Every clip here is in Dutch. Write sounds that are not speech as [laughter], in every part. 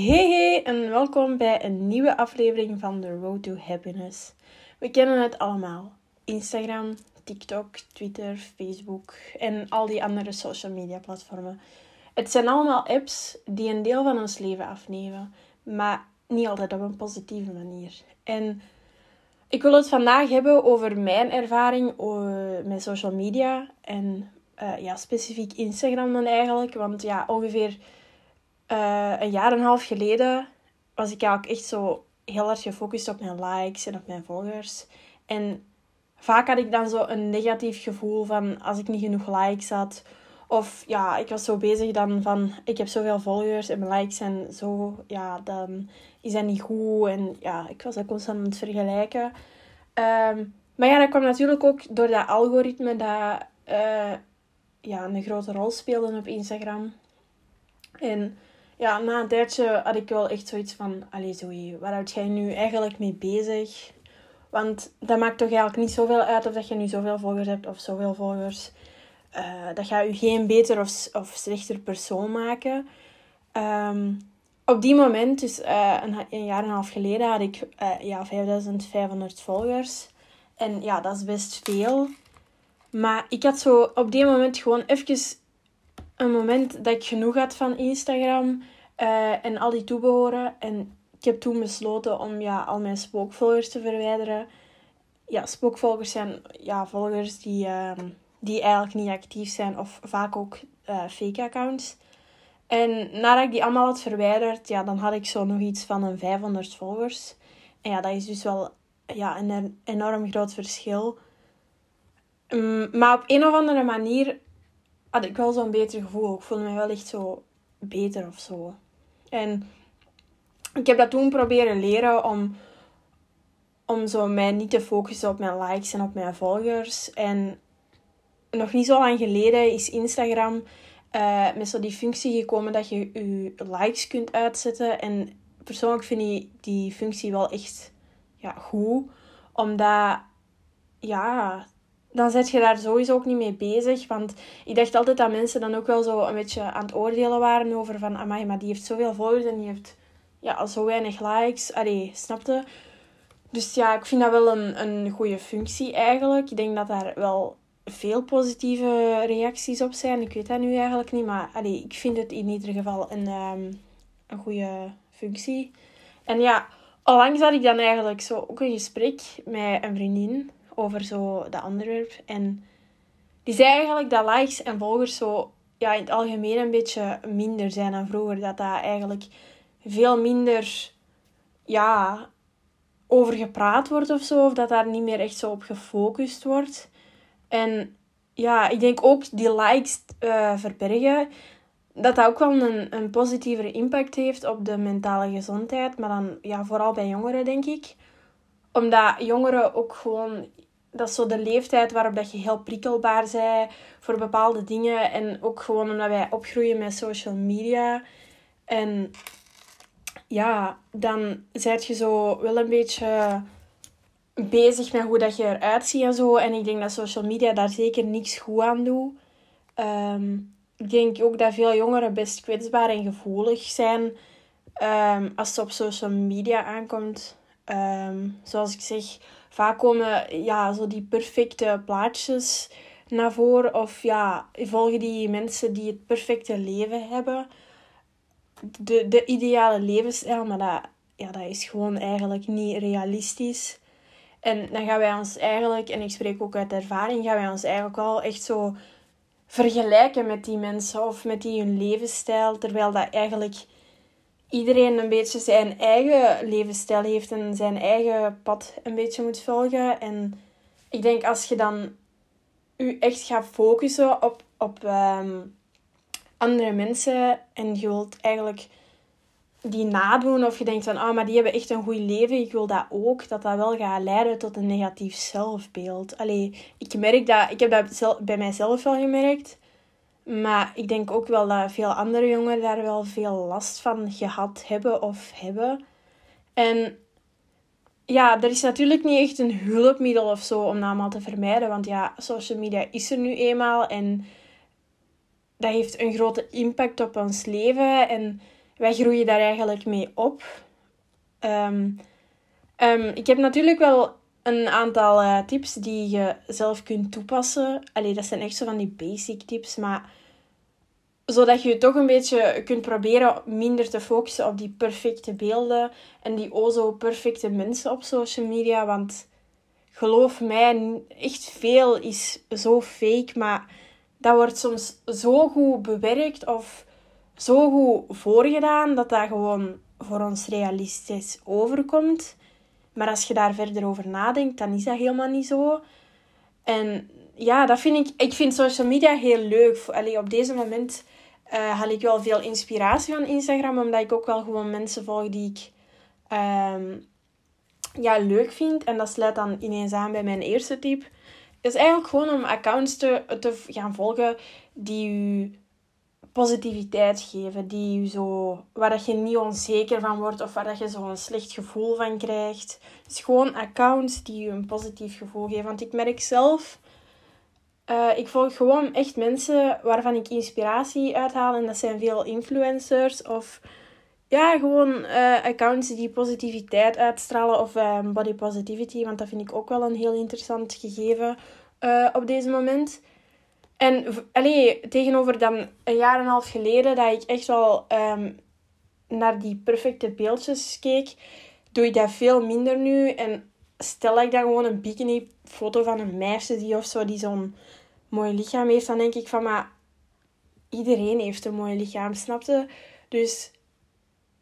Hey hey en welkom bij een nieuwe aflevering van The Road to Happiness. We kennen het allemaal. Instagram, TikTok, Twitter, Facebook en al die andere social media platformen. Het zijn allemaal apps die een deel van ons leven afnemen, maar niet altijd op een positieve manier. En ik wil het vandaag hebben over mijn ervaring eh, met social media en uh, ja, specifiek Instagram dan eigenlijk. Want ja, ongeveer uh, een jaar en een half geleden was ik eigenlijk echt zo heel erg gefocust op mijn likes en op mijn volgers. En vaak had ik dan zo een negatief gevoel van als ik niet genoeg likes had. Of ja, ik was zo bezig dan van ik heb zoveel volgers en mijn likes zijn zo, ja, dan is dat niet goed. En ja, ik was dat constant aan het vergelijken. Um, maar ja, dat kwam natuurlijk ook door dat algoritme dat uh, ja, een grote rol speelde op Instagram. En ja, na een tijdje had ik wel echt zoiets van... Allee, waar houd jij nu eigenlijk mee bezig? Want dat maakt toch eigenlijk niet zoveel uit of dat je nu zoveel volgers hebt of zoveel volgers. Uh, dat gaat je geen beter of, of slechter persoon maken. Um, op die moment, dus uh, een, een, jaar en een half geleden, had ik uh, ja, 5500 volgers. En ja, dat is best veel. Maar ik had zo op die moment gewoon even een moment dat ik genoeg had van Instagram uh, en al die toebehoren. En ik heb toen besloten om ja, al mijn spookvolgers te verwijderen. Ja, spookvolgers zijn ja, volgers die, uh, die eigenlijk niet actief zijn of vaak ook uh, fake accounts. En nadat ik die allemaal had verwijderd, ja, dan had ik zo nog iets van een 500 volgers. En ja, dat is dus wel ja, een enorm groot verschil. Um, maar op een of andere manier had ik wel zo'n beter gevoel. Ik voelde me wel echt zo beter of zo. En ik heb dat toen proberen leren om, om zo mij niet te focussen op mijn likes en op mijn volgers. En nog niet zo lang geleden is Instagram uh, met zo die functie gekomen dat je je likes kunt uitzetten. En persoonlijk vind ik die functie wel echt ja, goed. Omdat, ja, dan zet je daar sowieso ook niet mee bezig. Want ik dacht altijd dat mensen dan ook wel zo een beetje aan het oordelen waren over van... Amai, maar die heeft zoveel volgers en die heeft ja, al zo weinig likes. Allee, snapte? Dus ja, ik vind dat wel een, een goede functie eigenlijk. Ik denk dat daar wel veel positieve reacties op zijn. Ik weet dat nu eigenlijk niet, maar allee, ik vind het in ieder geval een, um, een goede functie. En ja, onlangs had ik dan eigenlijk zo ook een gesprek met een vriendin over zo dat onderwerp. En die zei eigenlijk dat likes en volgers zo ja, in het algemeen een beetje minder zijn dan vroeger. Dat dat eigenlijk veel minder ja, over gepraat wordt of zo. Of dat daar niet meer echt zo op gefocust wordt. En ja, ik denk ook die likes uh, verbergen. Dat dat ook wel een, een positievere impact heeft op de mentale gezondheid. Maar dan ja, vooral bij jongeren, denk ik. Omdat jongeren ook gewoon dat is zo de leeftijd waarop dat je heel prikkelbaar bent voor bepaalde dingen. En ook gewoon omdat wij opgroeien met social media. En ja, dan zet je zo wel een beetje bezig met hoe dat je eruit ziet en zo. En ik denk dat social media daar zeker niks goed aan doet. Um, ik denk ook dat veel jongeren best kwetsbaar en gevoelig zijn um, als het op social media aankomt. Um, zoals ik zeg, vaak komen ja, zo die perfecte plaatjes naar voren. Of ja, volgen die mensen die het perfecte leven hebben. De, de ideale levensstijl, maar dat, ja, dat is gewoon eigenlijk niet realistisch. En dan gaan wij ons eigenlijk, en ik spreek ook uit ervaring, gaan wij ons eigenlijk al echt zo vergelijken met die mensen of met die hun levensstijl. Terwijl dat eigenlijk iedereen een beetje zijn eigen levensstijl heeft en zijn eigen pad een beetje moet volgen. En ik denk als je dan je echt gaat focussen op, op um, andere mensen en je wilt eigenlijk die nadoen of je denkt van, oh, maar die hebben echt een goed leven, ik wil dat ook, dat dat wel gaat leiden tot een negatief zelfbeeld. Allee, ik merk dat, ik heb dat bij mijzelf wel gemerkt, maar ik denk ook wel dat veel andere jongeren daar wel veel last van gehad hebben of hebben. En ja, er is natuurlijk niet echt een hulpmiddel of zo om dat allemaal te vermijden. Want ja, social media is er nu eenmaal en dat heeft een grote impact op ons leven. En wij groeien daar eigenlijk mee op. Ehm, ehm, ik heb natuurlijk wel een aantal uh, tips die je zelf kunt toepassen. Allee, dat zijn echt zo van die basic tips, maar zodat je toch een beetje kunt proberen minder te focussen op die perfecte beelden en die o zo perfecte mensen op social media. Want geloof mij, echt veel is zo fake, maar dat wordt soms zo goed bewerkt of zo goed voorgedaan dat dat gewoon voor ons realistisch overkomt. Maar als je daar verder over nadenkt, dan is dat helemaal niet zo. En ja, dat vind ik... Ik vind social media heel leuk. Allee, op deze moment uh, haal ik wel veel inspiratie van Instagram. Omdat ik ook wel gewoon mensen volg die ik ehm, ja, leuk vind. En dat sluit dan ineens aan bij mijn eerste tip. Is eigenlijk gewoon om accounts te, te gaan volgen die u positiviteit geven. Die u zo, waar dat je niet onzeker van wordt of waar dat je zo'n slecht gevoel van krijgt. Dus gewoon accounts die u een positief gevoel geven. Want ik merk zelf, uh, ik volg gewoon echt mensen waarvan ik inspiratie uithaal. En dat zijn veel influencers of ja, gewoon uh, accounts die positiviteit uitstralen of uh, body positivity. Want dat vind ik ook wel een heel interessant gegeven op deze moment. En allee, tegenover dan een jaar en een half geleden, dat ik echt wel um, naar die perfecte beeldjes keek, doe ik dat veel minder nu. En stel ik dan gewoon een bikini-foto van een meisje die of zo, die zo'n mooi lichaam heeft, dan denk ik van, maar iedereen heeft een mooi lichaam, snapte? Dus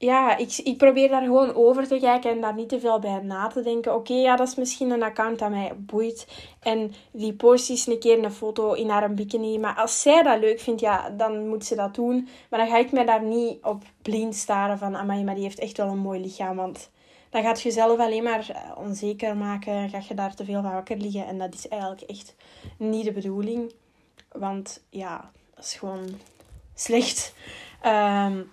ja, ik, ik probeer daar gewoon over te kijken en daar niet te veel bij na te denken. Oké, ja, dat is misschien een account dat mij boeit. En die post eens een keer een foto in haar bikini. Maar als zij dat leuk vindt, ja, dan moet ze dat doen. Maar dan ga ik mij daar niet op blind staren van... Amai, maar die heeft echt wel een mooi lichaam. Want dan gaat je zelf alleen maar eh, onzeker maken. Ga je daar te veel van wakker liggen. En dat is eigenlijk echt niet de bedoeling. Want ja, dat is gewoon slecht. Um,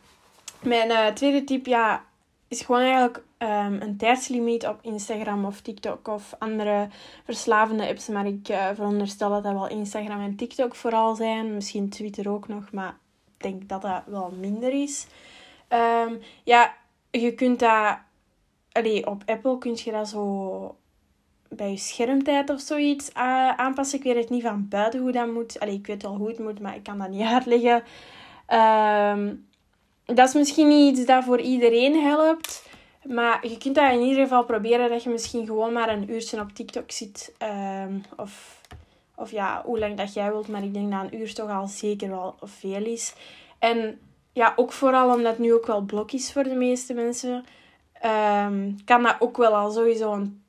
mijn uh, tweede tip ja, is gewoon eigenlijk um, een tijdslimiet op Instagram of TikTok of andere verslavende apps. Maar ik uh, veronderstel dat dat wel Instagram en TikTok vooral zijn. Misschien Twitter ook nog, maar ik denk dat dat wel minder is. Um, ja, je kunt dat... Allee, op Apple kun je dat zo bij je schermtijd of zoiets uh, aanpassen. Ik weet het niet van buiten hoe dat moet. Allee, ik weet wel hoe het moet, maar ik kan dat niet [laughs] uitleggen. Um, dat is misschien niet iets dat voor iedereen helpt. Maar je kunt dat in ieder geval proberen dat je misschien gewoon maar een uurtje op TikTok zit. Um, of, of ja, hoe lang dat jij wilt. Maar ik denk dat een uur toch al zeker wel veel is. En ja, ook vooral omdat het nu ook wel blok is voor de meeste mensen. Um, kan dat ook wel al sowieso een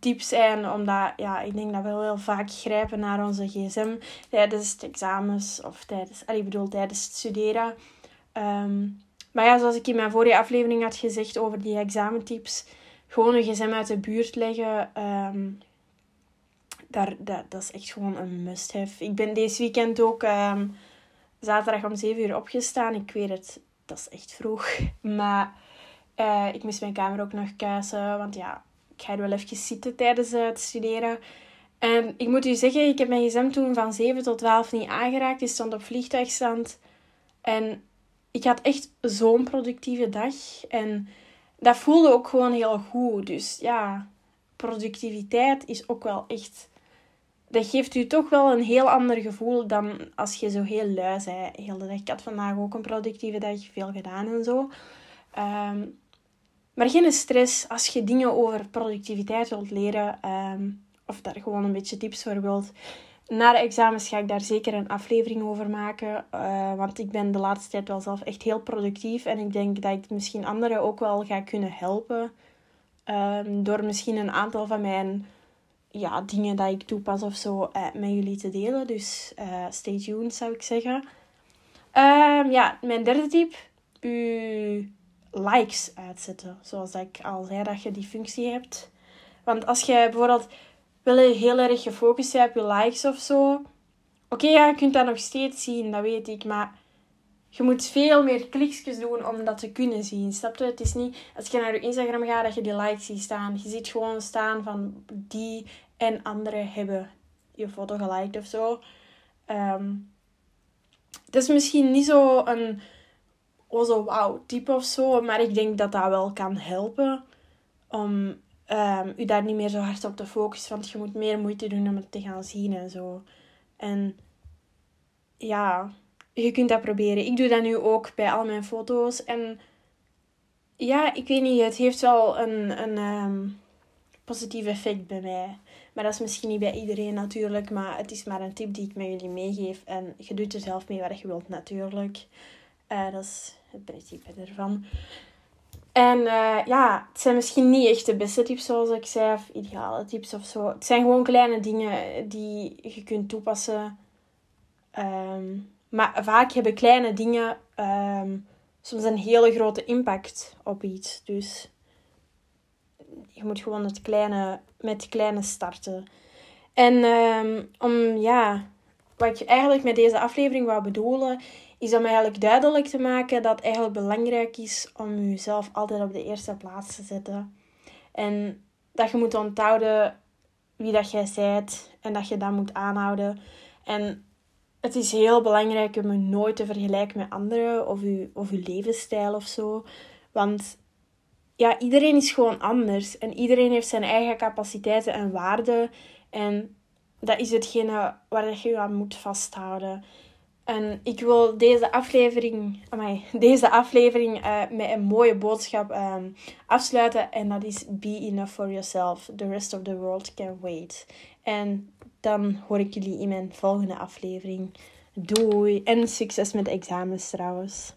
tip zijn. Omdat ja, ik denk dat we heel vaak grijpen naar onze gsm tijdens de examens. Of tijdens, ik bedoel, tijdens het studeren. Ehm, maar ja, zoals ik in mijn vorige aflevering had gezegd over die examentips, gewoon een gsm uit de buurt leggen, um, daar, dat, dat is echt gewoon een must-have. Ik ben deze weekend ook um, zaterdag om 7 uur opgestaan. Ik weet het, dat is echt vroeg. [laughs] Maar uh, ik moest mijn kamer ook nog kuisen, want ja, ik ga er wel even zitten tijdens het studeren. En ik moet u zeggen, ik heb mijn gsm toen van 7 tot 12 niet aangeraakt. Die stond op vliegtuigstand. En ik had echt zo'n productieve dag. En dat voelde ook gewoon heel goed. Dus ja, productiviteit is ook wel echt. Dat geeft u toch wel een heel ander gevoel dan als je zo heel lui bent. Heel de dag. Ik had vandaag ook een productieve dag, veel gedaan en zo. Ehm, maar geen stress als je dingen over productiviteit wilt leren. Ehm, of daar gewoon een beetje tips voor wilt na de examens ga ik daar zeker een aflevering over maken. Uh, want ik ben de laatste tijd wel zelf echt heel productief. En ik denk dat ik misschien anderen ook wel ga kunnen helpen. Um, door misschien een aantal van mijn ja, dingen dat ik toepas of zo uh, met jullie te delen. Dus uh, stay tuned zou ik zeggen. Um, ja, mijn derde tip. U likes uitzetten. Zoals ik al zei, dat je die functie hebt. Want als je bijvoorbeeld wil je heel erg gefocust zijn op je likes of zo. Oké, ja, je kunt dat nog steeds zien, dat weet ik. Maar je moet veel meer klikjes doen om dat te kunnen zien. Snap je? Het is niet als je naar je Instagram gaat dat je die likes ziet staan. Je ziet gewoon staan van die en anderen hebben je foto geliked of zo. Um, het is misschien niet zo een oh zo wauw tip of zo. Maar ik denk dat dat wel kan helpen om um, u daar niet meer zo hard op te focussen. Want je moet meer moeite doen om het te gaan zien en zo. En ja, je kunt dat proberen. Ik doe dat nu ook bij al mijn foto's. En ja, ik weet niet, het heeft wel een, een um, positief effect bij mij. Maar dat is misschien niet bij iedereen natuurlijk. Maar het is maar een tip die ik met jullie meegeef. En je doet er zelf mee wat je wilt natuurlijk. Uh, dat is het principe ervan. En uh, ja, het zijn misschien niet echt de beste tips zoals ik zei. Of ideale tips of zo. Het zijn gewoon kleine dingen die je kunt toepassen. Um, maar vaak hebben kleine dingen um, soms een hele grote impact op iets. Dus je moet gewoon het kleine, met kleine starten. En um, om, ja, wat ik eigenlijk met deze aflevering wou bedoelen, is om eigenlijk duidelijk te maken dat het eigenlijk belangrijk is om jezelf altijd op de eerste plaats te zetten. En dat je moet onthouden wie dat jij bent en dat je dat moet aanhouden. En het is heel belangrijk om je nooit te vergelijken met anderen of je, of je levensstijl of zo. Want ja, iedereen is gewoon anders en iedereen heeft zijn eigen capaciteiten en waarden. En dat is hetgene waar je aan moet vasthouden. En ik wil deze aflevering, amai, deze aflevering uh, met een mooie boodschap um, afsluiten. En dat is be enough for yourself. The rest of the world can wait. En dan hoor ik jullie in mijn volgende aflevering. Doei en succes met de examens trouwens.